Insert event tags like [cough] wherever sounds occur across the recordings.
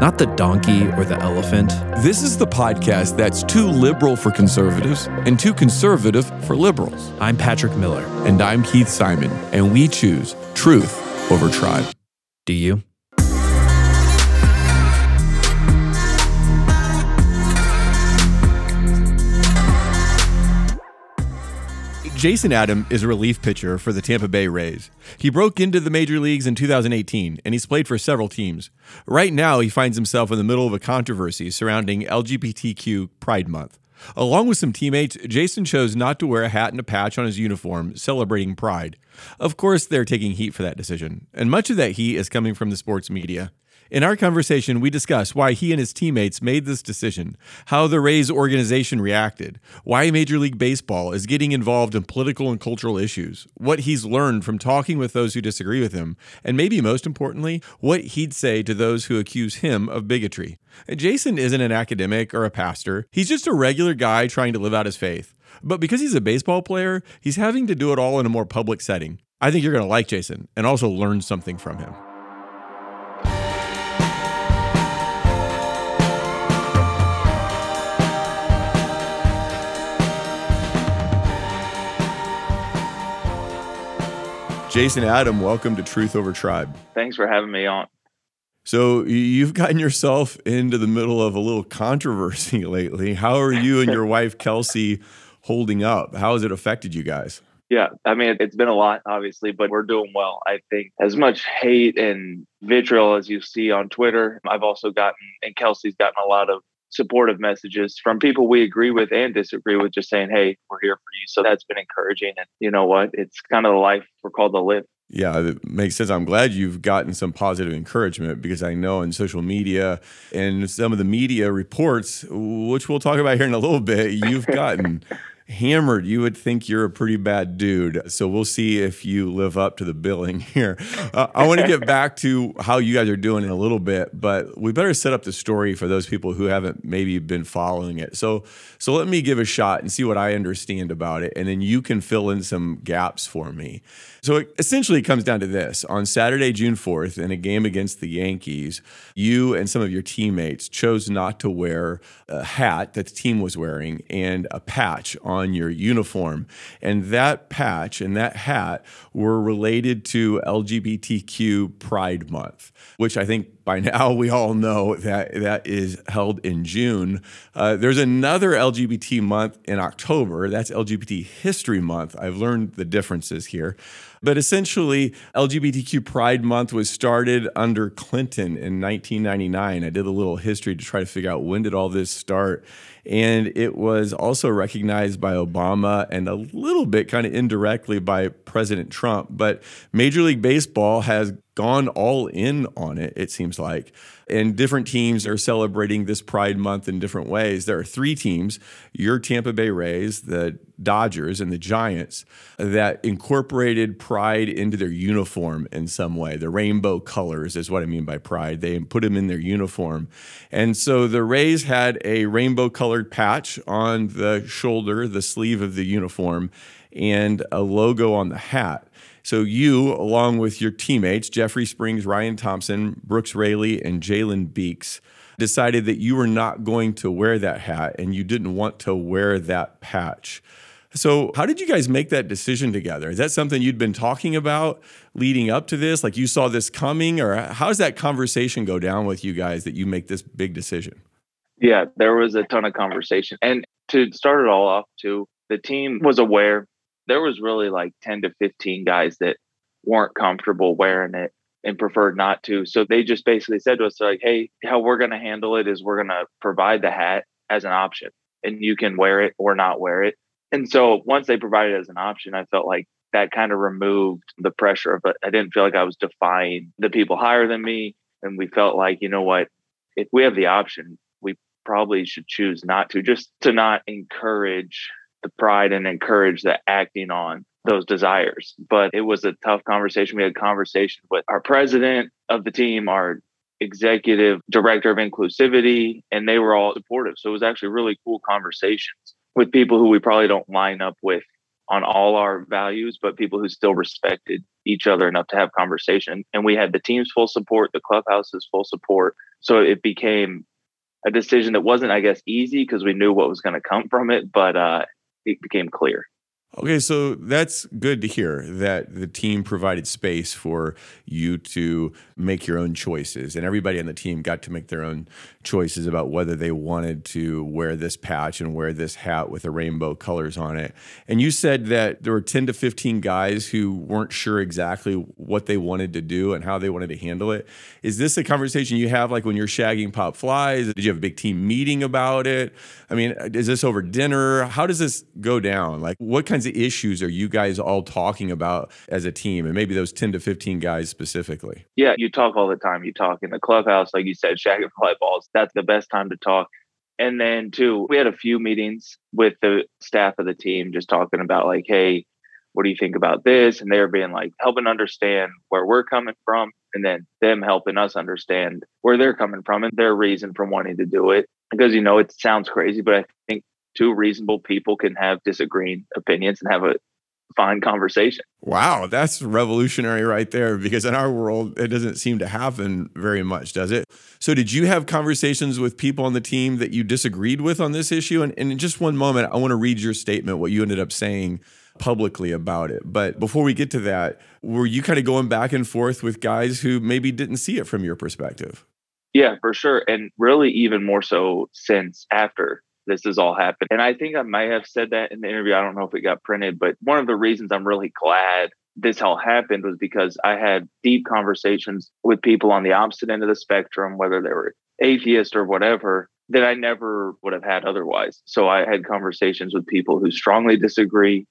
not the donkey or the elephant. This is the podcast that's too liberal for conservatives and too conservative for liberals. I'm Patrick Miller. And I'm Keith Simon, and we choose truth over tribe. Do you? Jason Adam is a relief pitcher for the Tampa Bay Rays. He broke into the major leagues in 2018 and he's played for several teams. Right now, he finds himself in the middle of a controversy surrounding LGBTQ Pride Month. Along with some teammates, Jason chose not to wear a hat and a patch on his uniform celebrating Pride. Of course, they're taking heat for that decision, and much of that heat is coming from the sports media. In our conversation, we discuss why he and his teammates made this decision, how the Rays organization reacted, why Major League Baseball is getting involved in political and cultural issues, what he's learned from talking with those who disagree with him, and maybe most importantly, what he'd say to those who accuse him of bigotry. Jason isn't an academic or a pastor, he's just a regular guy trying to live out his faith. But because he's a baseball player, he's having to do it all in a more public setting. I think you're going to like Jason and also learn something from him. Jason Adam, welcome to Truth Over Tribe. Thanks for having me on. So, you've gotten yourself into the middle of a little controversy [laughs] lately. How are you and your wife, Kelsey, holding up? How has it affected you guys? Yeah, I mean, it's been a lot, obviously, but we're doing well. I think as much hate and vitriol as you see on Twitter, I've also gotten, and Kelsey's gotten a lot of supportive messages from people we agree with and disagree with, just saying, "Hey, we're here for you." So that's been encouraging, and you know what? It's kind of the life we're called to live. Yeah, it makes sense. I'm glad you've gotten some positive encouragement because I know in social media and some of the media reports, which we'll talk about here in a little bit, you've gotten [laughs] hammered, you would think you're a pretty bad dude. So we'll see if you live up to the billing [laughs] here. Uh, I want to get [laughs] back to how you guys are doing in a little bit, but we better set up the story for those people who haven't maybe been following it. So, so let me give a shot and see what I understand about it, and then you can fill in some gaps for me. So it essentially comes down to this. On Saturday, June 4th, in a game against the Yankees, you and some of your teammates chose not to wear a hat that the team was wearing and a patch on your uniform. And that patch and that hat were related to LGBTQ Pride Month, which I think by [laughs] now we all know that that is held in June. Uh, there's another LGBT month in October. That's LGBT History Month. I've learned the differences here. But essentially, LGBTQ Pride Month was started under Clinton in 1999. I did a little history to try to figure out when did all this start. And it was also recognized by Obama and a little bit kind of indirectly by President Trump. But Major League Baseball has gone all in on it, it seems like. And different teams are celebrating this Pride Month in different ways. There are three teams your Tampa Bay Rays, the Dodgers, and the Giants that incorporated Pride into their uniform in some way. The rainbow colors is what I mean by Pride. They put them in their uniform. And so the Rays had a rainbow colored patch on the shoulder, the sleeve of the uniform, and a logo on the hat. So you, along with your teammates, Jeffrey Springs, Ryan Thompson, Brooks Raley, and Jalen Beeks, decided that you were not going to wear that hat and you didn't want to wear that patch. So, how did you guys make that decision together? Is that something you'd been talking about leading up to this? Like you saw this coming, or how does that conversation go down with you guys that you make this big decision? Yeah, there was a ton of conversation. And to start it all off, too, the team was aware there was really like 10 to 15 guys that weren't comfortable wearing it and preferred not to. So they just basically said to us, like, hey, how we're going to handle it is we're going to provide the hat as an option and you can wear it or not wear it. And so once they provided it as an option, I felt like that kind of removed the pressure. But I didn't feel like I was defying the people higher than me. And we felt like, you know what, if we have the option, we probably should choose not to, just to not encourage the pride and encourage the acting on those desires. But it was a tough conversation. We had conversation with our president of the team, our executive director of inclusivity, and they were all supportive. So it was actually really cool conversations with people who we probably don't line up with on all our values, but people who still respected each other enough to have conversation. And we had the team's full support, the clubhouse's full support. So it became a decision that wasn't, I guess, easy because we knew what was going to come from it, but uh, it became clear. Okay, so that's good to hear that the team provided space for you to make your own choices, and everybody on the team got to make their own choices about whether they wanted to wear this patch and wear this hat with the rainbow colors on it. And you said that there were 10 to 15 guys who weren't sure exactly what they wanted to do and how they wanted to handle it. Is this a conversation you have like when you're shagging pop flies? Did you have a big team meeting about it? I mean, is this over dinner? How does this go down? Like, what kinds kinds of issues are you guys all talking about as a team and maybe those 10 to 15 guys specifically? Yeah, you talk all the time. You talk in the clubhouse, like you said, shagging fly balls. That's the best time to talk. And then, too, we had a few meetings with the staff of the team just talking about, like, hey, what do you think about this? And they're being like, helping understand where we're coming from, and then them helping us understand where they're coming from and their reason for wanting to do it. Because, you know, it sounds crazy, but I think two reasonable people can have disagreeing opinions and have a fine conversation. Wow, that's revolutionary right there because in our world, it doesn't seem to happen very much, does it? So, did you have conversations with people on the team that you disagreed with on this issue? And, and in just one moment, I want to read your statement, what you ended up saying publicly about it. But before we get to that, were you kind of going back and forth with guys who maybe didn't see it from your perspective? Yeah, for sure. And really, even more so since after this has all happened. And I think I might have said that in the interview. I don't know if it got printed, but one of the reasons I'm really glad this all happened was because I had deep conversations with people on the opposite end of the spectrum, whether they were atheist or whatever, that I never would have had otherwise. So I had conversations with people who strongly disagree.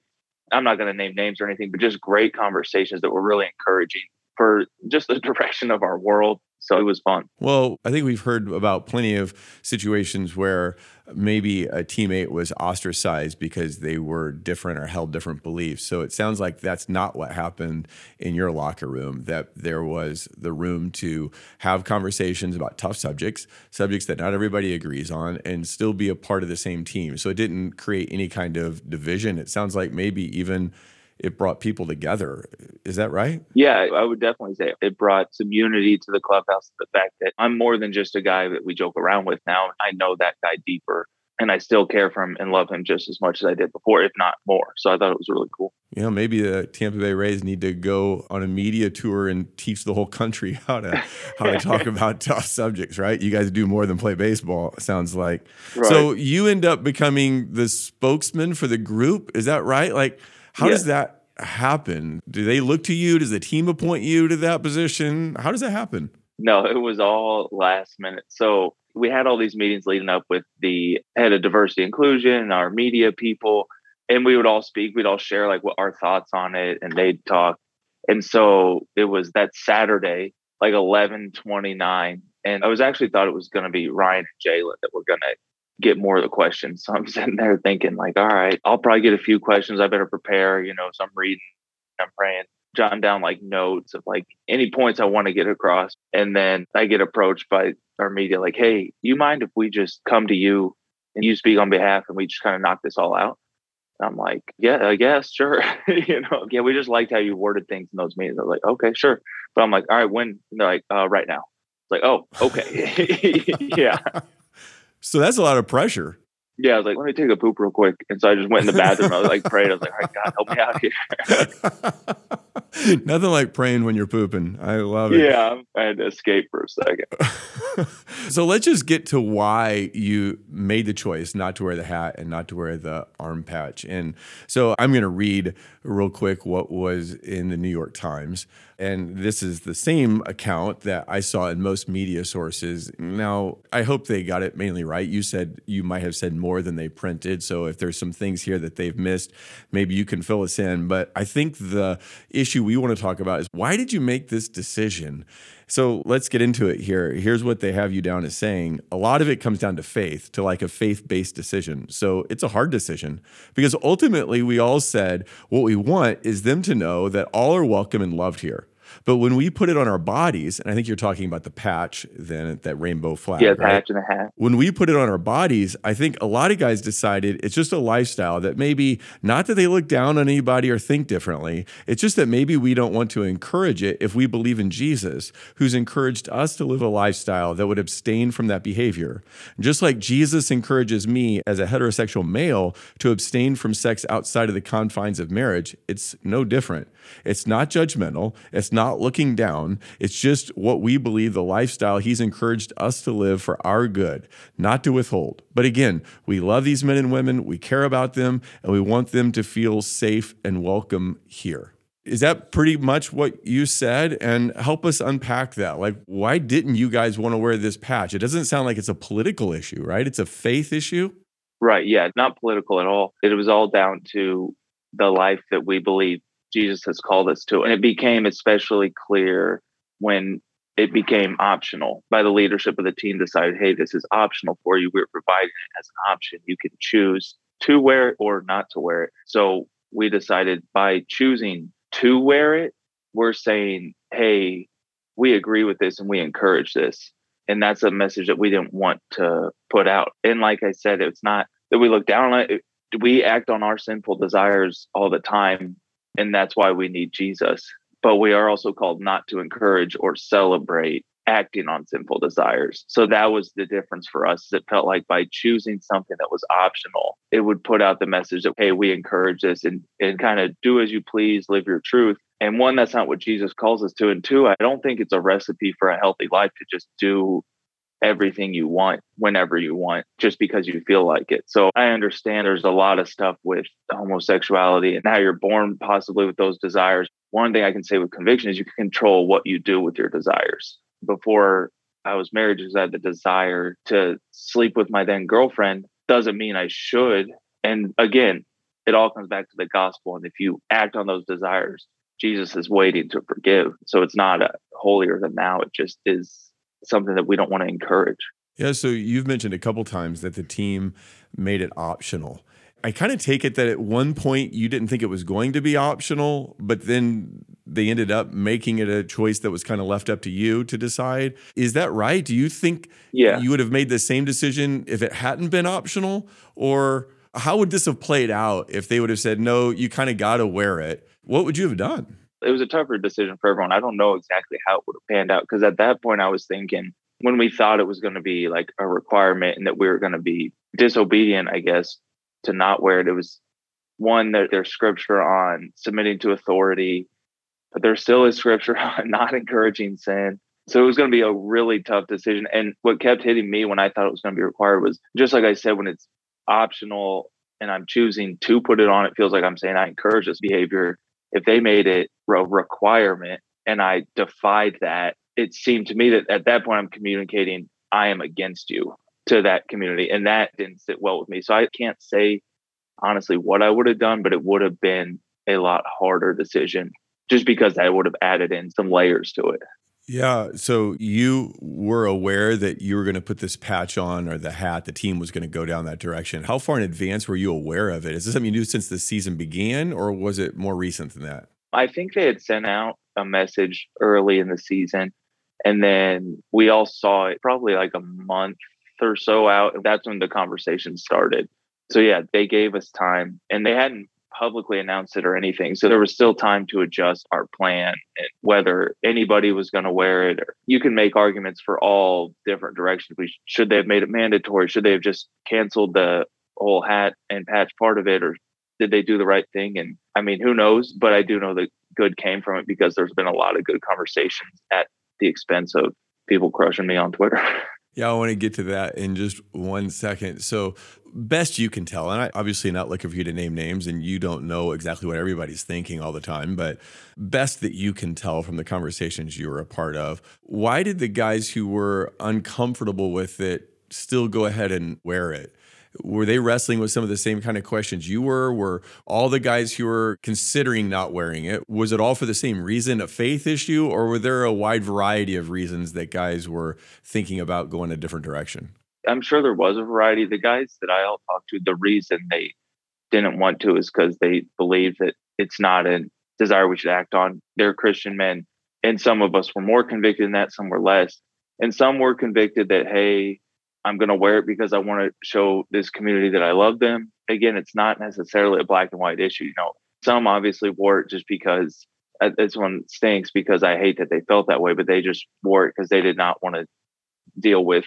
I'm not going to name names or anything, but just great conversations that were really encouraging for just the [laughs] direction of our world. So it was fun. Well, I think we've heard about plenty of situations where maybe a teammate was ostracized because they were different or held different beliefs. So it sounds like that's not what happened in your locker room, that there was the room to have conversations about tough subjects, subjects that not everybody agrees on, and still be a part of the same team. So it didn't create any kind of division. It sounds like maybe even it brought people together. Is that right? Yeah, I would definitely say it brought some unity to the clubhouse. The fact that I'm more than just a guy that we joke around with now. I know that guy deeper and I still care for him and love him just as much as I did before, if not more. So I thought it was really cool. You know, maybe the Tampa Bay Rays need to go on a media tour and teach the whole country [laughs] how to how to talk [laughs] about tough subjects, right? You guys do more than play baseball, sounds like. Right. So you end up becoming the spokesman for the group, is that right? Like how yeah. does that happen? Do they look to you? Does the team appoint you to that position? How does that happen? No, it was all last minute. So we had all these meetings leading up with the head of diversity inclusion, our media people, and we would all speak. We'd all share like what our thoughts on it, and they'd talk. And so it was that Saturday, like eleven twenty nine, and I was actually thought it was going to be Ryan and Jalen that were going to get more of the questions. So I'm [laughs] sitting there thinking, like, all right, I'll probably get a few questions. I better prepare, you know, so I'm reading, I'm praying, jotting down like notes of like any points I want to get across. And then I get approached by our media, like, hey, you mind if we just come to you and you speak on behalf and we just kind of knock this all out? I'm like, yeah, I guess, sure. [laughs] you know, yeah, we just liked how you worded things in those meetings. I was like, okay, sure. But I'm like, all right, when? And they're like, uh, right now. It's like, oh, okay. [laughs] yeah. So that's a lot of pressure. Yeah, I was like, let me take a poop real quick. And so I just went in the bathroom. I was like, prayed. I was like, all right, God, help me out here. [laughs] Nothing like praying when you're pooping. I love it. Yeah, I had to escape for a second. [laughs] so let's just get to why you made the choice not to wear the hat and not to wear the arm patch. And so I'm going to read real quick what was in the New York Times. And this is the same account that I saw in most media sources. Now, I hope they got it mainly right. You said you might have said more than they printed. So if there's some things here that they've missed, maybe you can fill us in. But I think the issue we want to talk about is why did you make this decision? So let's get into it here. Here's what they have you down as saying. A lot of it comes down to faith, to like a faith based decision. So it's a hard decision because ultimately we all said what we want is them to know that all are welcome and loved here. But when we put it on our bodies, and I think you're talking about the patch, then that rainbow flag. Yeah, right? patch and a hat. When we put it on our bodies, I think a lot of guys decided it's just a lifestyle that maybe not that they look down on anybody or think differently. It's just that maybe we don't want to encourage it if we believe in Jesus, who's encouraged us to live a lifestyle that would abstain from that behavior. Just like Jesus encourages me as a heterosexual male to abstain from sex outside of the confines of marriage, it's no different. It's not judgmental. It's not looking down. It's just what we believe the lifestyle he's encouraged us to live for our good, not to withhold. But again, we love these men and women, we care about them, and we want them to feel safe and welcome here. Is that pretty much what you said? And help us unpack that. Like, why didn't you guys want to wear this patch? It doesn't sound like it's a political issue, right? It's a faith issue. Right. Yeah. Not political at all. It was all down to the life that we believe Jesus has called us to. And it became especially clear when it became optional by the leadership of the team decided, hey, this is optional for you. We're providing it as an option. You can choose to wear it or not to wear it. So we decided by choosing to wear it, we're saying, hey, we agree with this and we encourage this. And that's a message that we didn't want to put out. And like I said, it's not that we look down on it. We act on our sinful desires all the time and that's why we need Jesus. But we are also called not to encourage or celebrate acting on sinful desires. So that was the difference for us. It felt like by choosing something that was optional, it would put out the message that, hey, we encourage this and, and kind of do as you please, live your truth. And one, that's not what Jesus calls us to. And two, I don't think it's a recipe for a healthy life to just do everything you want whenever you want just because you feel like it. So I understand there's a lot of stuff with homosexuality and how you're born possibly with those desires. One thing I can say with conviction is you can control what you do with your desires. Before I was married, just had the desire to sleep with my then girlfriend doesn't mean I should. And again, it all comes back to the gospel. And if you act on those desires, Jesus is waiting to forgive. So it's not a holier than thou. It just is something that we don't want to encourage. Yeah. So you've mentioned a couple times that the team made it optional. I kind of take it that at one point you didn't think it was going to be optional, but then they ended up making it a choice that was kind of left up to you to decide. Is that right? Do you think yeah. you would have made the same decision if it hadn't been optional? Or how would this have played out if they would have said, no, you kind of got to wear it? What would you have done? It was a tougher decision for everyone. I don't know exactly how it would have panned out because at that point I was thinking when we thought it was going to be like a requirement and that we were going to be disobedient, I guess, to not wear it. It was one that there's scripture on submitting to authority, but there still is scripture [laughs] on not encouraging sin. So it was going to be a really tough decision. And what kept hitting me when I thought it was going to be required was just like I said, when it's optional and I'm choosing to put it on, it feels like I'm saying I encourage this behavior if they made it a requirement and I defied that, it seemed to me that at that point I'm communicating I am against you to that community. And that didn't sit well with me. So I can't say honestly what I would have done, but it would have been a lot harder decision just because I would have added in some layers to it. Yeah. So you were aware that you were going to put this patch on or the hat, the team was going to go down that direction. How far in advance were you aware of it? Is this something you knew since the season began or was it more recent than that? I think they had sent out a message early in the season. And then we all saw it probably like a month or so out. That's when the conversation started. So, yeah, they gave us time and they hadn't publicly announced it or anything. So there was still time to adjust our plan and whether anybody was going to wear it. Or you can make arguments for all different directions. We should they have made it mandatory? Should they have just canceled the whole hat and patch part of it, or did they do the right thing? And I mean, who knows? But I do know that good came from it because there's been a lot of good conversations at the expense of people crushing me on Twitter. [laughs] Yeah, I want to get to that in just one second. So, best you can tell, and I obviously not looking for you to name names, and you don't know exactly what everybody's thinking all the time, but best that you can tell from the conversations you were a part of, why did the guys who were uncomfortable with it still go ahead and wear it? Were they wrestling with some of the same kind of questions you were? Were all the guys who were considering not wearing it, was it all for the same reason, a faith issue, or were there a wide variety of reasons that guys were thinking about going a different direction? I'm sure there was a variety. Of the guys that I all talked to, the reason they didn't want to is because they believe that it's not a desire we should act on. They're Christian men. And some of us were more convicted in that, some were less. And some were convicted that, hey, I'm going to wear it because I want to show this community that I love them. Again, it's not necessarily a black and white issue. You know, some obviously wore it just because uh, this one stinks because I hate that they felt that way, but they just wore it because they did not want to deal with,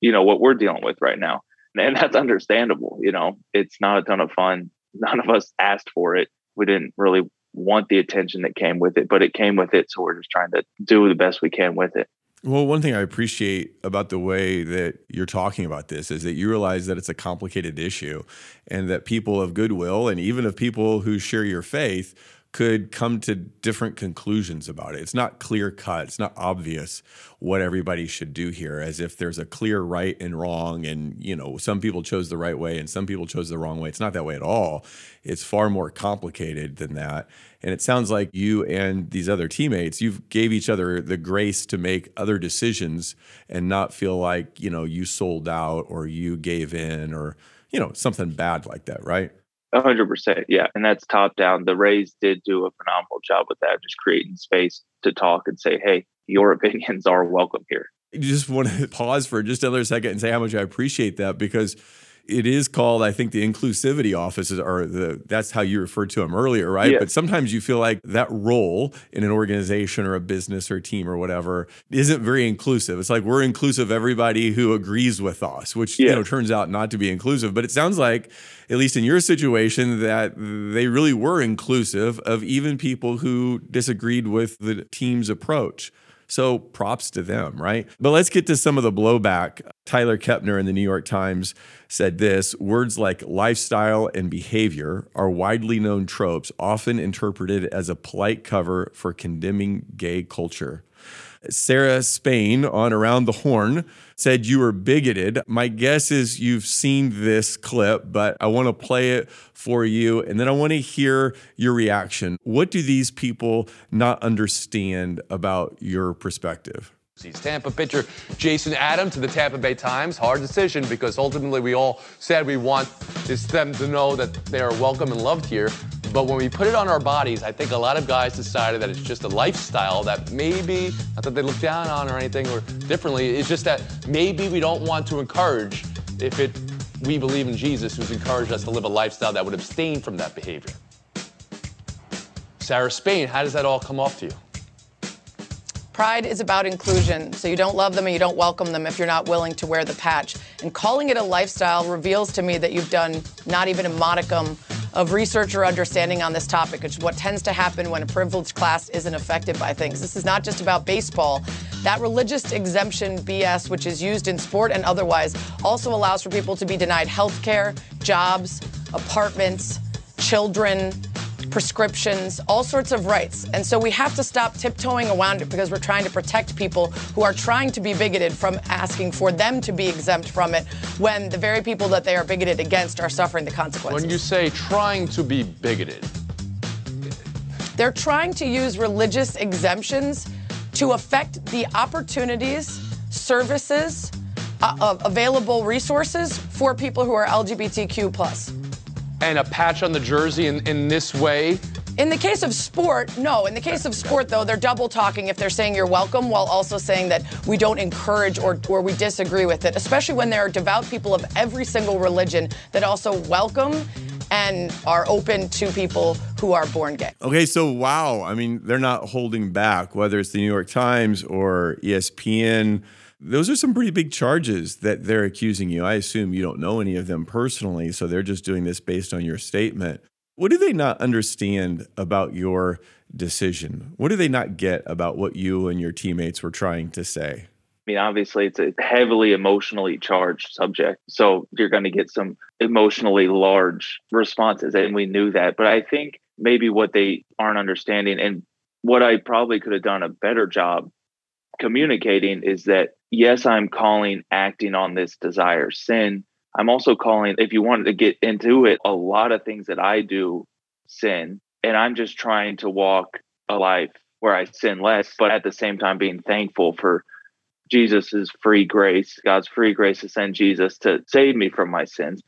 you know, what we're dealing with right now. And that's understandable. You know, it's not a ton of fun. None of us asked for it. We didn't really want the attention that came with it, but it came with it. So we're just trying to do the best we can with it. Well, one thing I appreciate about the way that you're talking about this is that you realize that it's a complicated issue and that people of goodwill and even of people who share your faith could come to different conclusions about it. It's not clear cut, it's not obvious what everybody should do here as if there's a clear right and wrong and you know, some people chose the right way and some people chose the wrong way. It's not that way at all. It's far more complicated than that. And it sounds like you and these other teammates, you've gave each other the grace to make other decisions and not feel like, you know, you sold out or you gave in or, you know, something bad like that, right? Hundred percent, yeah, and that's top down. The Rays did do a phenomenal job with that, just creating space to talk and say, "Hey, your [laughs] opinions are welcome here." You just want to [laughs] pause for just another second and say how much I appreciate that because it is called, I think, the inclusivity offices, or the that's how you referred to them earlier, right? Yeah. But sometimes you feel like that role in an organization or a business or team or whatever isn't very inclusive. It's like we're inclusive everybody who agrees with us, which you know turns out not to be inclusive. But it sounds like, at least in your situation, that they really were inclusive of even people who disagreed with the team's approach. So props to them, right? But let's get to some of the blowback. Tyler Kepner in the New York Times said this words like lifestyle and behavior are widely known tropes, often interpreted as a polite cover for condemning gay culture. Sarah Spain on Around the Horn said you were bigoted. My guess is you've seen this clip, but I want to play it for you and then I want to hear your reaction. What do these people not understand about your perspective? Tampa pitcher Jason Adam to the Tampa Bay Times. Hard decision because ultimately we all said we want is them to know that they are welcome and loved here. But when we put it on our bodies, I think a lot of guys decided that it's just a lifestyle that maybe, not that they look down on or anything or differently, it's just that maybe we don't want to encourage if it we believe in Jesus who's encouraged us to live a lifestyle that would abstain from that behavior. Sarah Spain, how does that all come off to you? Pride is about inclusion, so you don't love them and you don't welcome them if you're not willing to wear the patch. And calling it a lifestyle reveals to me that you've done not even a modicum of research or understanding on this topic, which is what tends to happen when a privileged class isn't affected by things. This is not just about baseball. That religious exemption BS, which is used in sport and otherwise, also allows for people to be denied health care, jobs, apartments, children, prescriptions, all sorts of rights. And so we have to stop tiptoeing around it because we're trying to protect people who are trying to be bigoted from asking for them to be exempt from it when the very people that they are bigoted against are suffering the consequences. When you say trying to be bigoted, They're trying to use religious exemptions to affect the opportunities, services, uh, uh, available resources for people who are LGBTQ plus. And a patch on the jersey in, in this way, In the case of sport, no. In the case of sport, though, they're double talking if they're saying you're welcome while also saying that we don't encourage or, or we disagree with it, especially when there are devout people of every single religion that also welcome and are open to people who are born gay. Okay, so wow. I mean, they're not holding back, whether it's the New York Times or ESPN. Those are some pretty big charges that they're accusing you. I assume you don't know any of them personally, so they're just doing this based on your statement. What do they not understand about your decision? What do they not get about what you and your teammates were trying to say? I mean, obviously, it's a heavily emotionally charged subject. So you're going to get some emotionally large responses. And we knew that. But I think maybe what they aren't understanding and what I probably could have done a better job communicating is that, yes, I'm calling acting on this desire sin. I'm also calling, if you wanted to get into it, a lot of things that I do sin. And I'm just trying to walk a life where I sin less, but at the same time being thankful for Jesus's free grace, God's free grace to send Jesus to save me from my sins.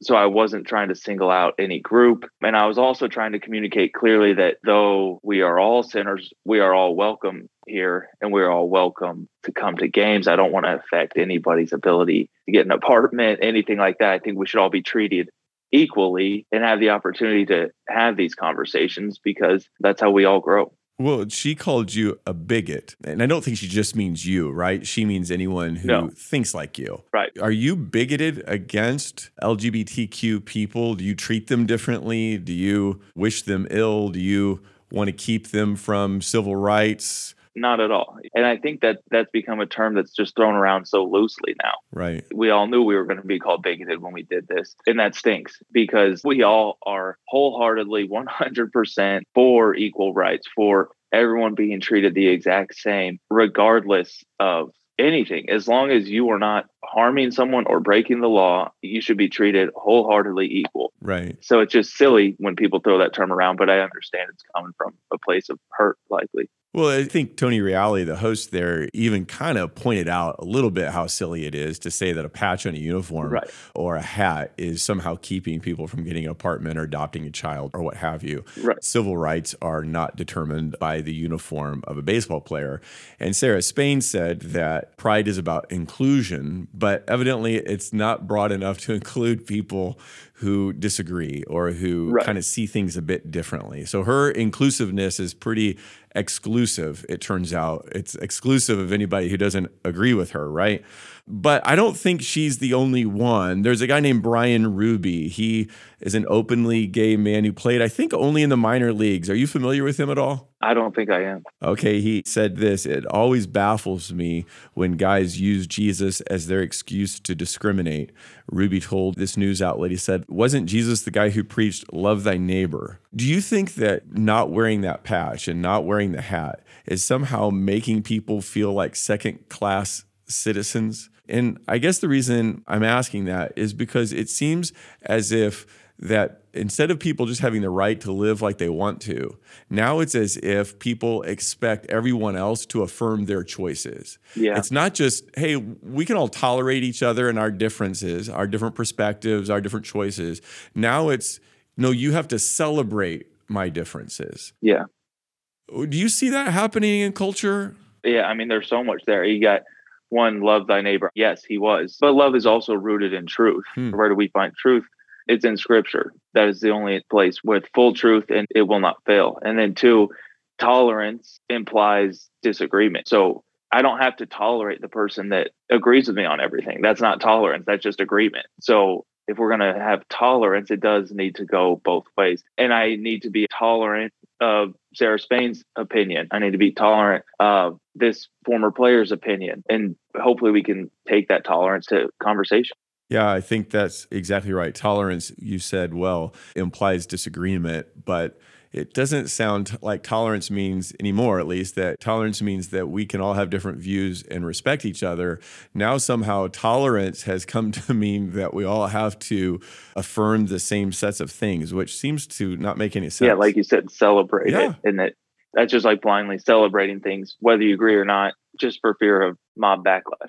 So I wasn't trying to single out any group. And I was also trying to communicate clearly that though we are all sinners, we are all welcome here and we're all welcome to come to games. I don't want to affect anybody's ability to get an apartment, anything like that. I think we should all be treated equally and have the opportunity to have these conversations because that's how we all grow. Well, she called you a bigot. And I don't think she just means you, right? She means anyone who No. thinks like you. Right. Are you bigoted against LGBTQ people? Do you treat them differently? Do you wish them ill? Do you want to keep them from civil rights? Not at all. And I think that that's become a term that's just thrown around so loosely now. Right. we all knew we were going to be called bigoted when we did this. And that stinks because we all are wholeheartedly 100% for equal rights, for everyone being treated the exact same, regardless of anything. As long as you are not harming someone or breaking the law, you should be treated wholeheartedly equal. Right. So it's just silly when people throw that term around, but I understand it's coming from a place of hurt, likely. Well, I think Tony Reali, the host there, even kind of pointed out a little bit how silly it is to say that a patch on a uniform Right. or a hat is somehow keeping people from getting an apartment or adopting a child or what have you. Right. Civil rights are not determined by the uniform of a baseball player. And Sarah Spain said that pride is about inclusion, but evidently it's not broad enough to include people who disagree or who Right. kind of see things a bit differently. So her inclusiveness is pretty exclusive, it turns out. It's exclusive of anybody who doesn't agree with her, right? But I don't think she's the only one. There's a guy named Bryan Ruby. He is an openly gay man who played, I think, only in the minor leagues. Are you familiar with him at all? I don't think I am. Okay, he said this It always baffles me when guys use Jesus as their excuse to discriminate. Ruby told this news outlet, he said, Wasn't Jesus the guy who preached, Love thy neighbor? Do you think that not wearing that patch and not wearing the hat is somehow making people feel like second class citizens? And I guess the reason I'm asking that is because it seems as if that instead of people just having the right to live like they want to, now it's as if people expect everyone else to affirm their choices. Yeah. It's not just, hey, we can all tolerate each other and our differences, our different perspectives, our different choices. Now it's, no, you have to celebrate my differences. Yeah. Do you see that happening in culture? Yeah, I mean, there's so much there. You got one, love thy neighbor. Yes, he was. But love is also rooted in truth. Hmm. Where do we find truth? It's in scripture. That is the only place with full truth and it will not fail. And then two, tolerance implies disagreement. So I don't have to tolerate the person that agrees with me on everything. That's not tolerance. That's just agreement. So if we're going to have tolerance, it does need to go both ways. And I need to be tolerant of Sarah Spain's opinion. I need to be tolerant of this former player's opinion. And hopefully we can take that tolerance to conversation. Yeah, I think that's exactly right. Tolerance, you said well, implies disagreement, but it doesn't sound like tolerance means anymore, at least, that tolerance means that we can all have different views and respect each other. Now, somehow, tolerance has come [laughs] to mean that we all have to affirm the same sets of things, which seems to not make any sense. Yeah, like you said, celebrate Yeah. it. And that that's just like blindly celebrating things, whether you agree or not, just for fear of mob backlash.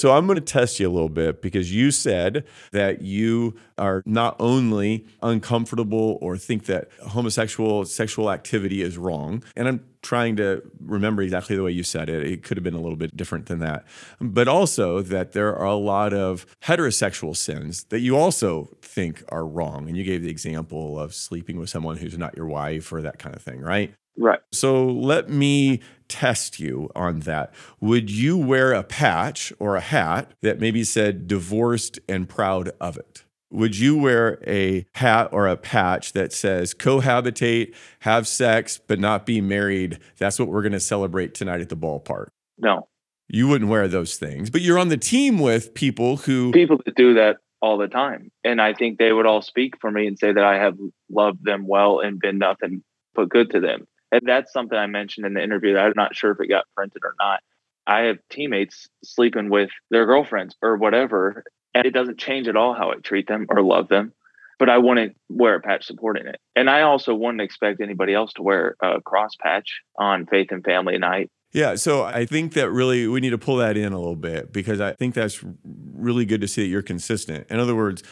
So I'm going to test you a little bit because you said that you are not only uncomfortable or think that homosexual sexual activity is wrong, and I'm trying to remember exactly the way you said it. It could have been a little bit different than that. But also that there are a lot of heterosexual sins that you also think are wrong. And you gave the example of sleeping with someone who's not your wife or that kind of thing, right? Right. So let me test you on that. Would you wear a patch or a hat that maybe said divorced and proud of it? Would you wear a hat or a patch that says cohabitate, have sex, but not be married? That's what we're going to celebrate tonight at the ballpark. No. You wouldn't wear those things, but you're on the team with people who. People that do that all the time. And I think they would all speak for me and say that I have loved them well and been nothing but good to them. And that's something I mentioned in the interview that I'm not sure if it got printed or not. I have teammates sleeping with their girlfriends or whatever, and it doesn't change at all how I treat them or love them. But I wouldn't wear a patch supporting it. And I also wouldn't expect anybody else to wear a cross patch on Faith and Family Night yeah, so I think that really we need to pull that in a little bit because I think that's really good to see that you're consistent. In other words,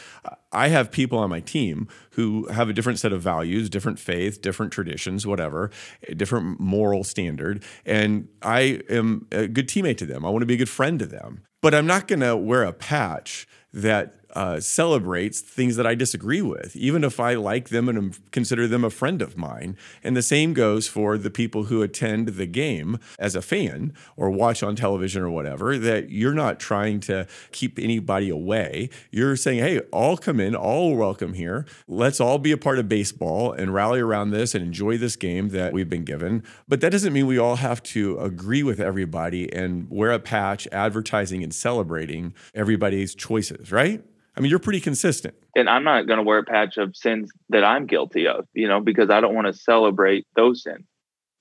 I have people on my team who have a different set of values, different faith, different traditions, whatever, different moral standard, and I am a good teammate to them. I want to be a good friend to them. But I'm not going to wear a patch that uh, celebrates things that I disagree with, even if I like them and consider them a friend of mine. And the same goes for the people who attend the game as a fan or watch on television or whatever, that you're not trying to keep anybody away. You're saying, hey, all come in, all welcome here. Let's all be a part of baseball and rally around this and enjoy this game that we've been given. But that doesn't mean we all have to agree with everybody and wear a patch advertising and celebrating everybody's choices, right? I mean, you're pretty consistent. And I'm not going to wear a patch of sins that I'm guilty of, you know, because I don't want to celebrate those sins.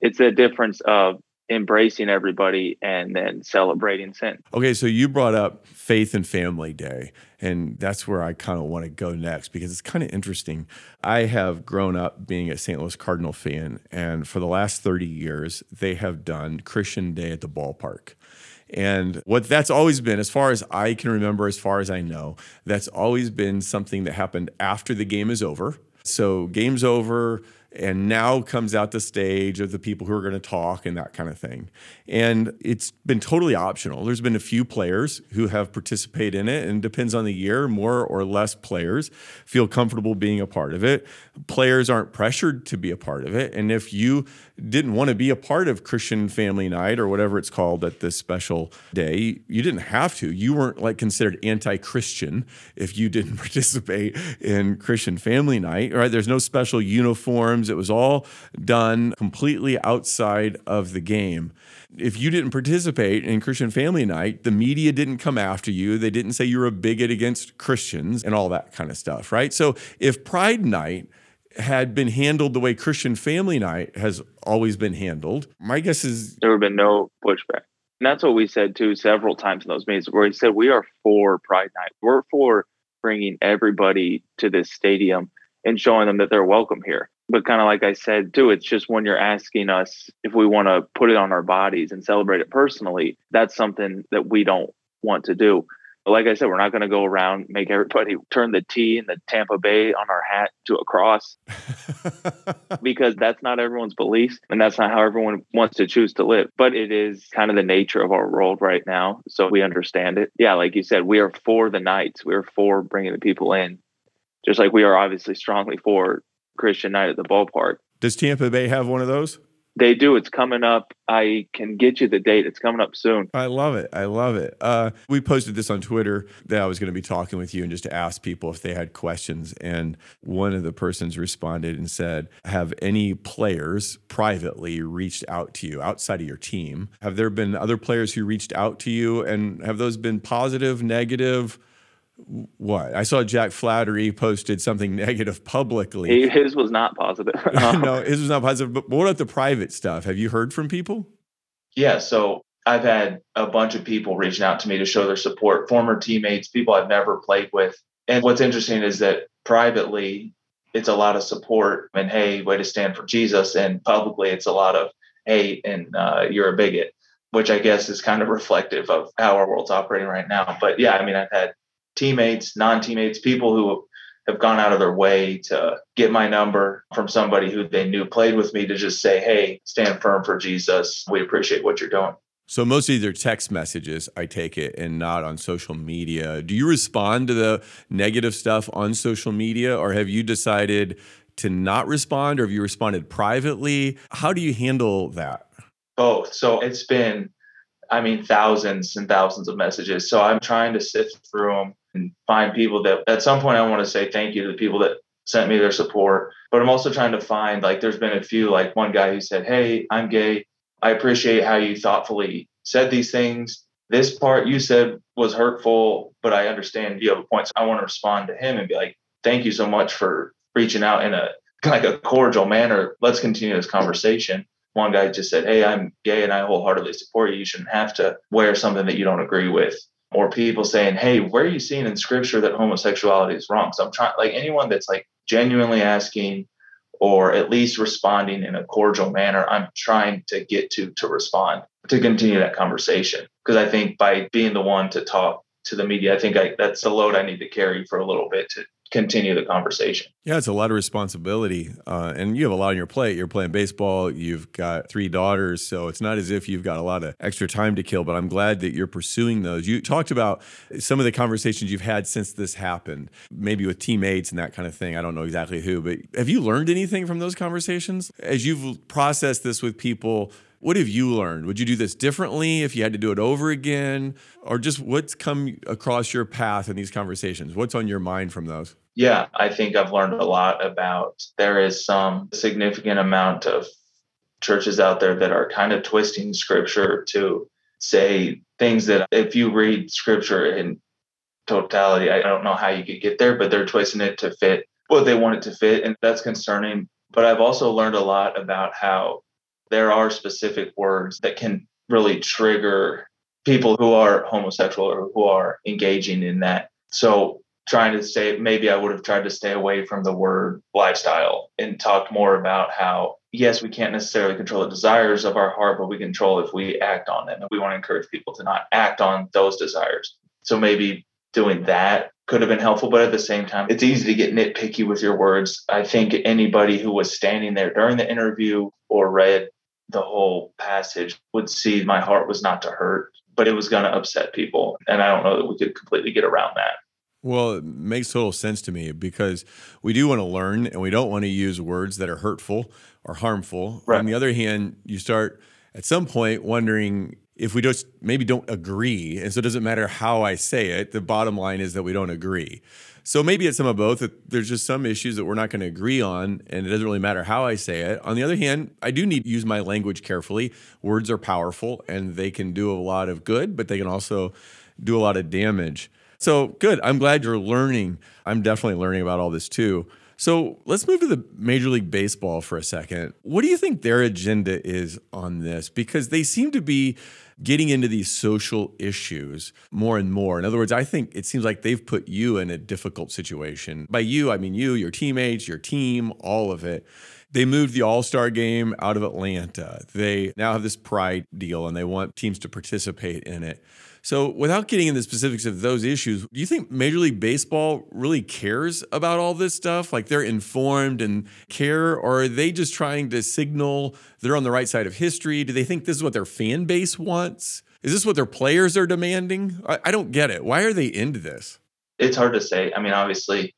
It's a difference of embracing everybody and then celebrating sin. Okay, so you brought up Faith and Family Day, and that's where I kind of want to go next because it's kind of interesting. I have grown up being a St. Louis Cardinal fan, and for the last 30 years, they have done Christian Day at the ballpark. And what that's always been, as far as I can remember, as far as I know, that's always been something that happened after the game is over. So, game's over and now comes out the stage of the people who are going to talk and that kind of thing. And it's been totally optional. There's been a few players who have participated in it, and depends on the year, more or less players feel comfortable being a part of it. Players aren't pressured to be a part of it. And if you didn't want to be a part of Christian Family Night or whatever it's called at this special day, you didn't have to. You weren't like considered anti-Christian if you didn't [laughs] participate in Christian Family Night, right? There's no special uniforms. It was all done completely outside of the game. If you didn't participate in Christian Family Night, the media didn't come after you. They didn't say you were a bigot against Christians and all that kind of stuff, right? So if Pride Night had been handled the way Christian Family Night has always been handled, my guess is there would have been no pushback. And that's what we said too several times in those meetings where we said we are for Pride Night. We're for bringing everybody to this stadium and showing them that they're welcome here. But kind of like I said too, it's just when you're asking us if we want to put it on our bodies and celebrate it personally, that's something that we don't want to do. Like I said, we're not going to go around make everybody [laughs] turn the T in the Tampa Bay on our hat to a cross [laughs] because that's not everyone's beliefs and that's not how everyone wants to choose to live. But it is kind of the nature of our world right now, so we understand it. Yeah, like you said, we are for the nights. We are for bringing the people in just like we are obviously strongly for Christian night at the ballpark. Does Tampa Bay have one of those? They do. It's coming up. I can get you the date. It's coming up soon. I love it. I love it. Uh, we posted this on Twitter that I was going to be talking with you and just to ask people if they had questions. And one of the persons responded and said, Have any players privately reached out to you outside of your team? Have there been other players who reached out to you? And have those been positive, negative? What I saw Jack Flaherty posted something [laughs] negative publicly. He, his was not positive. [laughs] [laughs] no, his was not positive. But what about the private stuff? Have you heard from people? Yeah, so I've had a bunch of people reaching out to me to show their support, former teammates, people I've never played with. And what's interesting is that privately, it's a lot of support and hey, way to stand for Jesus, and publicly, it's a lot of hey, and uh, you're a bigot, which I guess is kind of reflective of how our world's operating right now. But yeah, I mean, I've had teammates, non teammates, people who have gone out of their way to get my number from somebody who they knew played with me to just say, hey, stand firm for Jesus. We appreciate what you're doing. So most of these are text messages, I take it, and not on social media. Do you respond to the negative stuff on social media, or have you decided to not respond, or have you responded privately? How do you handle that? Both. So it's been, I mean, thousands and thousands of messages. So I'm trying to sift through them and find people that at some point I want to say thank you to the people that sent me their support. But I'm also trying to find like there's been a few like one guy who said, Hey, I'm gay. I appreciate how you thoughtfully said these things. This part you said was hurtful, but I understand you have a point. So I want to respond to him and be like, Thank you so much for reaching out in a like a cordial manner. Let's continue this conversation. One guy just said, Hey, I'm gay and I wholeheartedly support you. You shouldn't have to wear something that you don't agree with or people saying, Hey, where are you seeing in scripture that homosexuality is wrong? So I'm trying, like anyone that's like genuinely asking or at least responding in a cordial manner, I'm trying to get to to respond to continue that conversation. Because I think by being the one to talk to the media, I think I, that's the load I need to carry for a little bit to continue the conversation. Yeah, it's a lot of responsibility. Uh, and you have a lot on your plate. You're playing baseball, you've got three daughters. So it's not as if you've got a lot of extra time to kill, but I'm glad that you're pursuing those. You talked about some of the conversations you've had since this happened, maybe with teammates and that kind of thing. I don't know exactly who, but have you learned anything from those conversations? As you've processed this with people, what have you learned? Would you do this differently if you had to do it over again? Or just what's come across your path in these conversations? What's on your mind from those? Yeah, I think I've learned a lot about there is some significant amount of churches out there that are kind of twisting scripture to say things that if you read scripture in totality, I don't know how you could get there, but they're twisting it to fit what they want it to fit. And that's concerning. But I've also learned a lot about how there are specific words that can really trigger people who are homosexual or who are engaging in that. So trying to stay maybe I would have tried to stay away from the word lifestyle and talked more about how yes, we can't necessarily control the desires of our heart, but we control if we act on them. And we want to encourage people to not act on those desires. So maybe doing that could have been helpful, but at the same time, it's easy to get nitpicky with your words. I think anybody who was standing there during the interview or read the whole passage would see my heart was not to hurt, but it was going to upset people. And I don't know that we could completely get around that. Well, it makes total sense to me because we do want to learn and we don't want to use words that are hurtful or harmful. Right. On the other hand, you start at some point wondering if we just maybe don't agree. And so it doesn't matter how I say it. The bottom line is that we don't agree. So maybe it's some of both. There's just some issues that we're not going to agree on, and it doesn't really matter how I say it. On the other hand, I do need to use my language carefully. Words are powerful, and they can do a lot of good, but they can also do a lot of damage. So good. I'm glad you're learning. I'm definitely learning about all this too. So let's move to the Major League Baseball for a second. What do you think their agenda is on this? Because they seem to be getting into these social issues more and more. In other words, I think it seems like they've put you in a difficult situation. By you, I mean you, your teammates, your team, all of it. They moved the All Star game out of Atlanta. They now have this pride deal and they want teams to participate in it. So, without getting into the specifics of those issues, do you think Major League Baseball really cares about all this stuff? Like they're informed and care, or are they just trying to signal they're on the right side of history? Do they think this is what their fan base wants? Is this what their players are demanding? I, I don't get it. Why are they into this? It's hard to say. I mean, obviously,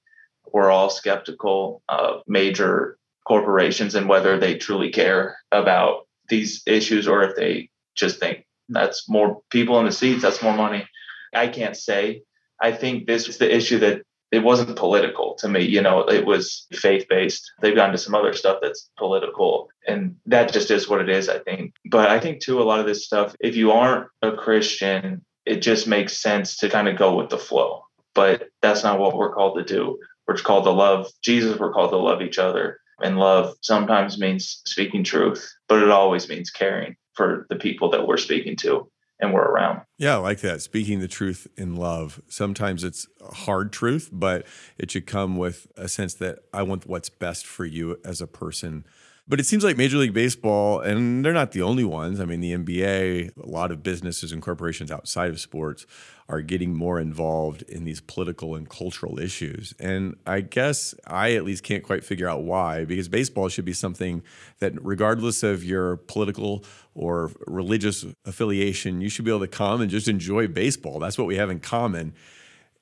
we're all skeptical of major corporations and whether they truly care about these issues or if they just think that's more people in the seats, that's more money. I can't say. I think this is the issue that it wasn't political to me. You know, it was faith based. They've gone to some other stuff that's political, and that just is what it is, I think. But I think, too, a lot of this stuff, if you aren't a Christian, it just makes sense to kind of go with the flow. But that's not what we're called to do. We're called to love Jesus, we're called to love each other. And love sometimes means speaking truth, but it always means caring for the people that we're speaking to and we're around. Yeah, I like that. Speaking the truth in love. Sometimes it's hard truth, but it should come with a sense that I want what's best for you as a person. But it seems like Major League Baseball, and they're not the only ones. I mean, the NBA, a lot of businesses and corporations outside of sports are getting more involved in these political and cultural issues. And I guess I at least can't quite figure out why, because baseball should be something that, regardless of your political or religious affiliation, you should be able to come and just enjoy baseball. That's what we have in common.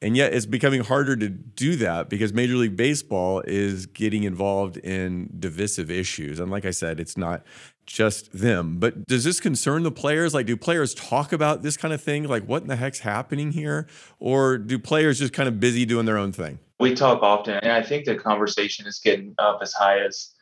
And yet it's becoming harder to do that because Major League Baseball is getting involved in divisive issues. And like I said, it's not just them. But does this concern the players? Like, do players talk about this kind of thing? Like, what in the heck's happening here? Or do players just kind of busy doing their own thing? We talk often, and I think the conversation is getting up as high as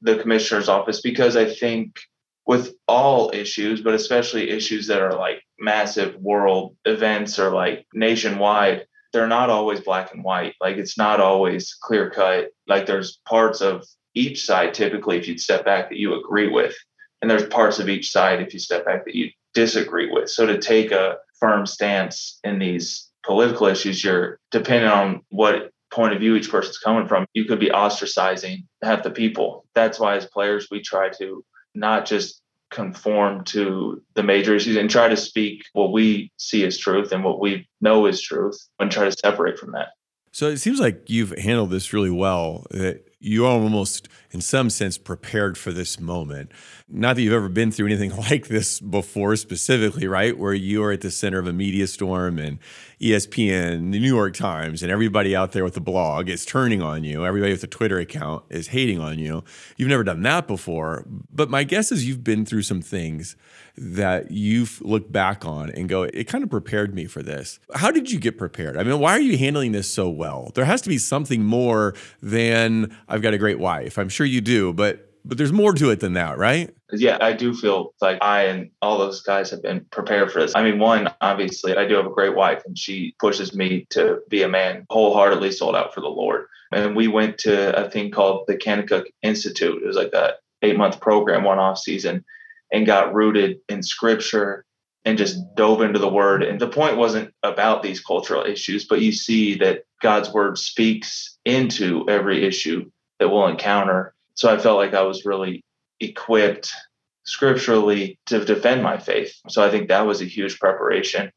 the commissioner's office because I think with all issues, but especially issues that are like massive world events or like nationwide, they're not always black and white. Like it's not always clear cut. Like there's parts of each side typically, if you'd step back, that you agree with. And there's parts of each side, if you step back, that you disagree with. So to take a firm stance in these political issues, you're depending on what point of view each person's coming from, you could be ostracizing half the people. That's why, as players, we try to not just conform to the major issues and try to speak what we see as truth and what we know is truth and try to separate from that. So it seems like you've handled this really well. That you almost, in some sense, prepared for this moment. Not that you've ever been through anything [laughs] like this before, specifically, right? Where you are at the center of a media storm and ESPN, the New York Times, and everybody out there with the blog is turning on you. Everybody with a Twitter account is hating on you. You've never done that before. But my guess is you've been through some things that you've looked back on and go, it kind of prepared me for this. How did you get prepared? I mean, why are you handling this so well? There has to be something more than I've got a great wife. I'm sure you do, but but there's more to it than that, right? Yeah, I do feel like I and all those guys have been prepared for this. I mean, one, obviously, I do have a great wife and she pushes me to be a man wholeheartedly sold out for the Lord. And we went to a thing called the Kanakuk Institute. It was like a eight month program, one off season and got rooted in scripture and just dove into the word. And the point wasn't about these cultural issues, but you see that God's word speaks into every issue that we'll encounter. So I felt like I was really equipped scripturally to defend my faith. So I think that was a huge preparation.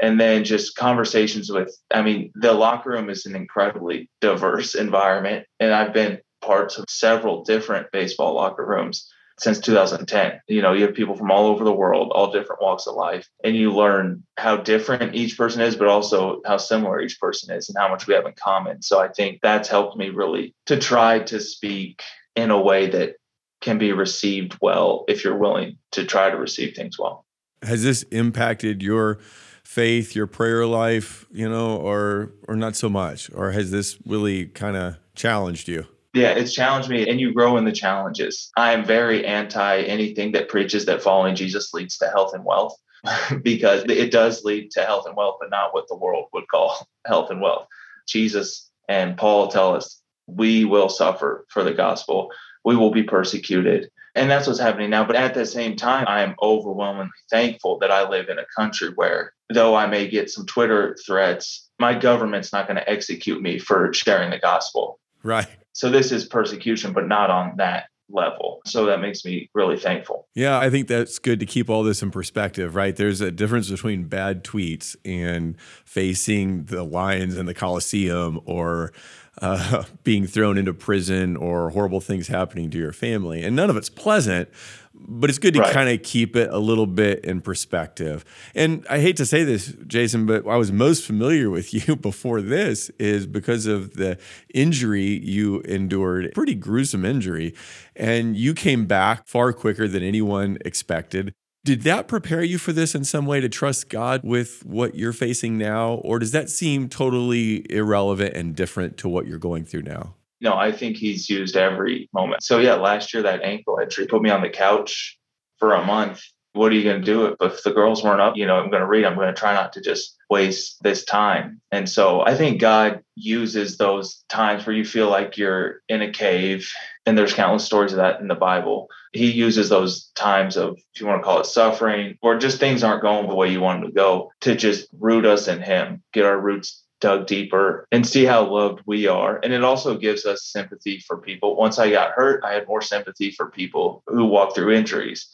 And then just conversations with, I mean, the locker room is an incredibly diverse [laughs] environment. And I've been parts of several different baseball locker rooms since 2010. You know, you have people from all over the world, all different walks of life, and you learn how different each person is, but also how similar each person is and how much we have in common. So I think that's helped me really to try to speak in a way that can be received well if you're willing to try to receive things well. Has this impacted your faith, your prayer life, you know, or or not so much? Or has this really kind of challenged you? Yeah, it's challenged me, and you grow in the challenges. I am very anti anything that preaches that following Jesus leads to health and wealth [laughs] because it does lead to health and wealth, but not what the world would call [laughs] health and wealth. Jesus and Paul tell us we will suffer for the gospel, we will be persecuted. And that's what's happening now. But at the same time, I am overwhelmingly thankful that I live in a country where, though I may get some Twitter threats, my government's not going to execute me for sharing the gospel. Right. So this is persecution, but not on that level. So that makes me really thankful. Yeah, I think that's good to keep all this in perspective, right? There's a difference between bad tweets and facing the lions in the Coliseum or uh, [laughs] being thrown into prison or horrible things happening to your family. And none of it's pleasant, but it's good to Right. kind of keep it a little bit in perspective. And I hate to say this, Jason, but I was most familiar with [laughs] you before this is because of the injury you endured, pretty gruesome injury, and you came back far quicker than anyone expected. Did that prepare you for this in some way to trust God with what you're facing now? Or does that seem totally irrelevant and different to what you're going through now? No, I think he's used every moment. So yeah, last year that ankle injury put me on the couch for a month. What are you going to do if, the girls weren't up? You know, I'm going to read. I'm going to try not to just waste this time. And so I think God uses those times where you feel like you're in a cave, and there's countless stories of that in the Bible. He uses those times of, if you want to call it suffering, or just things aren't going the way you want them to go, to just root us in Him, get our roots dug deeper and see how loved we are. And it also gives us sympathy for people. Once I got hurt, I had more sympathy for people who walk through injuries.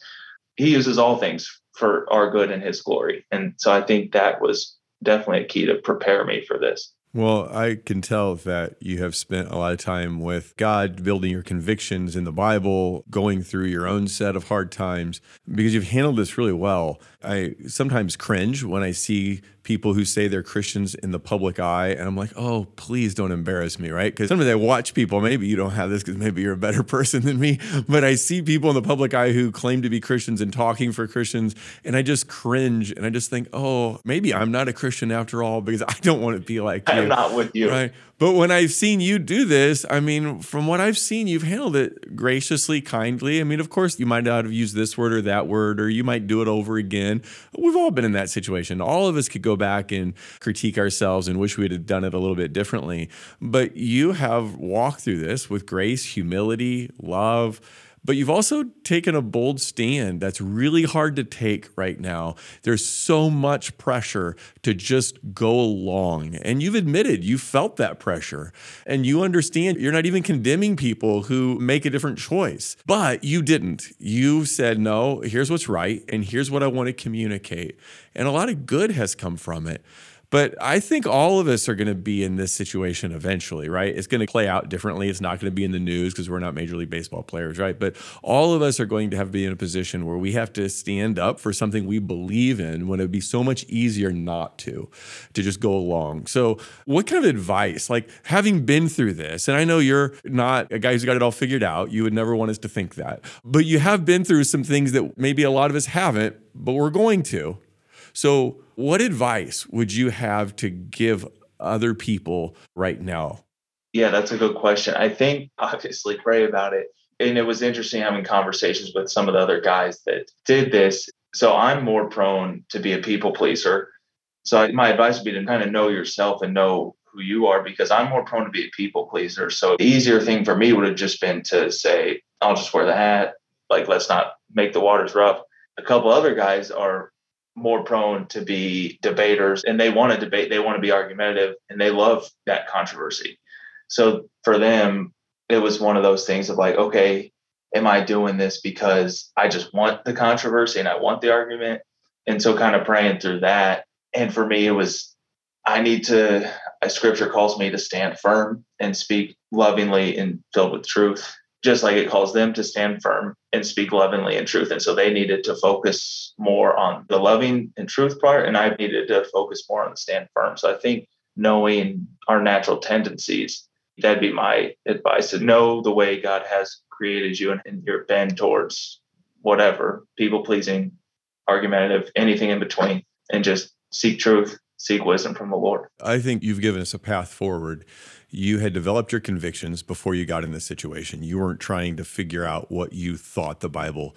He uses all things for our good and his glory. And so I think that was definitely a key to prepare me for this. Well, I can tell that you have spent a lot of time with God, building your convictions in the Bible, going through your own set of hard times, because you've handled this really well. I sometimes cringe when I see people who say they're Christians in the public eye, and I'm like, oh, please don't embarrass me, right? Because sometimes I watch people, maybe you don't have this because maybe you're a better [laughs] person than me, but I see people in the public eye who claim to be Christians and talking for Christians, and I just cringe and I just think, oh, maybe I'm not a Christian after all because I don't want to be like you. I'm not with you. Right. But when I've seen you do this, I mean, from what I've seen, you've handled it graciously, kindly. I mean, of course, you might not have used this word or that word, or you might do it over again. We've all been in that situation. All of us could go back and critique ourselves and wish we'd have done it a little bit differently. But you have walked through this with grace, humility, love. But you've also taken a bold stand that's really hard to take right now. There's so much pressure to just go along. And you've admitted you felt that pressure. And you understand you're not even condemning people who make a different choice. But you didn't. You said, no, here's what's right. And here's what I want to communicate. And a lot of good has come from it. But I think all of us are going to be in this situation eventually, right? It's going to play out differently. It's not going to be in the news because we're not Major League Baseball players, right? But all of us are going to have to be in a position where we have to stand up for something we believe in when it would be so much easier not to, to just go along. So, what kind of advice, like having been through this, and I know you're not a guy who's got it all figured out, you would never want us to think that, but you have been through some things that maybe a lot of us haven't, but we're going to. So, what advice would you have to give other people right now? Yeah, that's a good question. I think [laughs] obviously pray about it. And it was interesting having conversations with some of the other guys that did this. So I'm more prone to be a people pleaser. So my advice would be to kind of know yourself and know who you are because I'm more prone to be a people pleaser. So the easier thing for me would have just been to say, I'll just wear the hat. Like, let's not make the waters rough. A couple other guys are more prone to be debaters and they want to debate, they want to be argumentative, and they love that controversy. So for them, it was one of those things of like, okay, am I doing this because I just want the controversy and I want the argument? And so kind of praying through that. And for me, it was, I need to, as scripture calls me to stand firm and speak lovingly and filled with truth, just like it calls them to stand firm and speak lovingly in truth. And so they needed to focus more on the loving and truth part, and I needed to focus more on the stand firm. So I think knowing our natural tendencies, that'd be my advice to know the way God has created you and, and your bend towards whatever, people pleasing, argumentative, anything in between, and just seek truth, seek wisdom from the Lord. I think you've given us a path forward. You had developed your convictions before you got in this situation. You weren't trying to figure out what you thought the Bible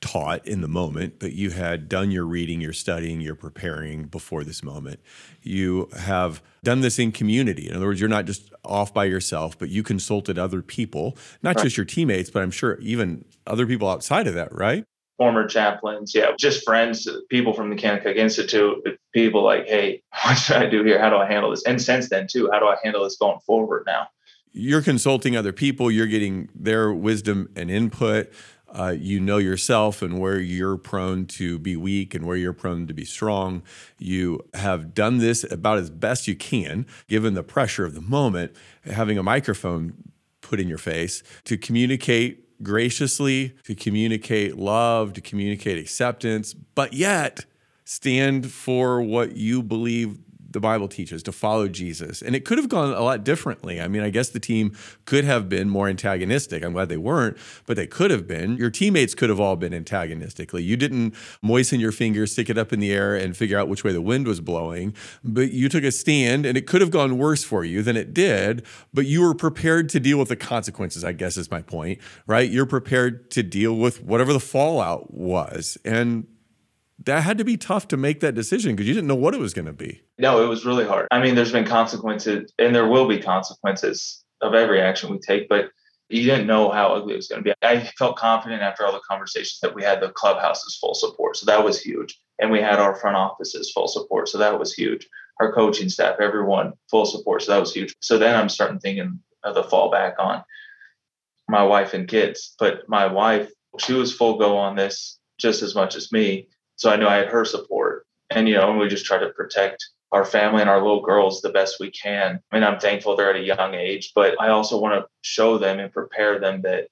taught in the moment, but you had done your reading, your studying, your preparing before this moment. You have done this in community. In other words, you're not just off by yourself, but you consulted other people, not Right. just your teammates, but I'm sure even other people outside of that, right? Former chaplains, yeah, just friends, people from the Kanakuk Institute, people like, hey, [laughs] what should I do here? How do I handle this? And since then, too, how do I handle this going forward now? you're consulting other people, you're getting their wisdom and input. Uh, you know yourself and where you're prone to be weak and where you're prone to be strong. You have done this about as best you can, given the pressure of the moment, having a microphone put in your face to communicate graciously, to communicate love, to communicate acceptance, but yet stand for what you believe the Bible teaches to follow Jesus. And it could have gone a lot differently. I mean, I guess the team could have been more antagonistic. I'm glad they weren't, but they could have been. Your teammates could have all been antagonistically. You didn't moisten your fingers, stick it up in the air, and figure out which way the wind was blowing, but you took a stand, and it could have gone worse for you than it did, but you were prepared to deal with the consequences, I guess is my point, right? You're prepared to deal with whatever the fallout was. And that had to be tough to make that decision because you didn't know what it was going to be. No, it was really hard. I mean, there's been consequences, and there will be consequences of every action we take, but you didn't know how ugly it was going to be. I felt confident after all the conversations that we had the clubhouse's full support. So that was huge. And we had our front office's full support. So that was huge. Our coaching staff, everyone full support. So that was huge. So then I'm starting thinking of the fallback on my wife and kids. But my wife, she was full go on this just as much as me. So I knew I had her support. And, you know, we just try to protect our family and our little girls the best we can. I mean, I'm thankful they're at a young age, but I also want to show them and prepare them that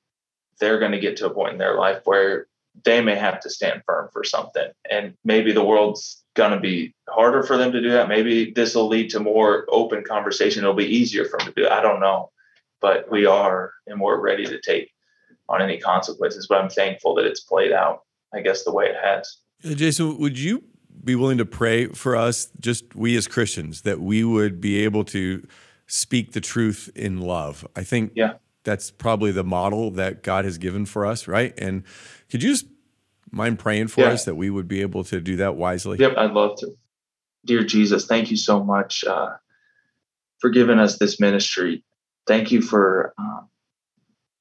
they're going to get to a point in their life where they may have to stand firm for something. And maybe the world's going to be harder for them to do that. Maybe this will lead to more open conversation. It'll be easier for them to do. I don't know. But we are, and we're ready to take on any consequences. But I'm thankful that it's played out, I guess, the way it has. Jason, would you be willing to pray for us, just we as Christians, that we would be able to speak the truth in love? I think yeah. that's probably the model that God has given for us, right? And could you just mind praying for Yeah. us that we would be able to do that wisely? Yep, I'd love to. Dear Jesus, thank you so much uh, for giving us this ministry. Thank you for um,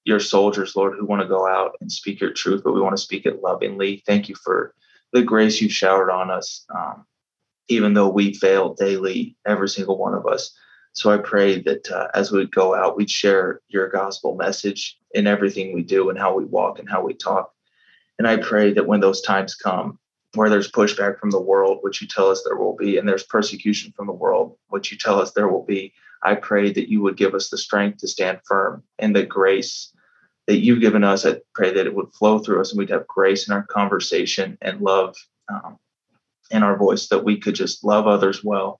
your soldiers, Lord, who want to go out and speak your truth, but we want to speak it lovingly. Thank you for the grace you've showered on us, um, even though we fail daily, every single one of us. So I pray that uh, as we go out, we'd share your gospel message in everything we do and how we walk and how we talk. And I pray that when those times come, where there's pushback from the world, which you tell us there will be, and there's persecution from the world, which you tell us there will be, I pray that you would give us the strength to stand firm and the grace that you've given us. I pray that it would flow through us and we'd have grace in our conversation and love um, in our voice, that we could just love others well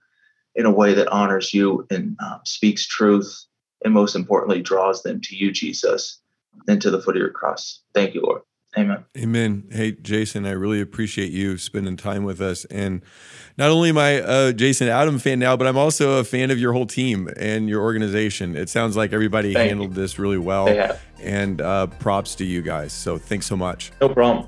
in a way that honors you and um, speaks truth, and most importantly, draws them to you, Jesus, and to the foot of your cross. Thank you, Lord. Amen. Amen. Hey, Jason, I really appreciate you spending time with us. And not only am I a Jason Adam fan now, but I'm also a fan of your whole team and your organization. It sounds like everybody Thank handled this really well. They have. And uh, props to you guys. So thanks so much. No problem.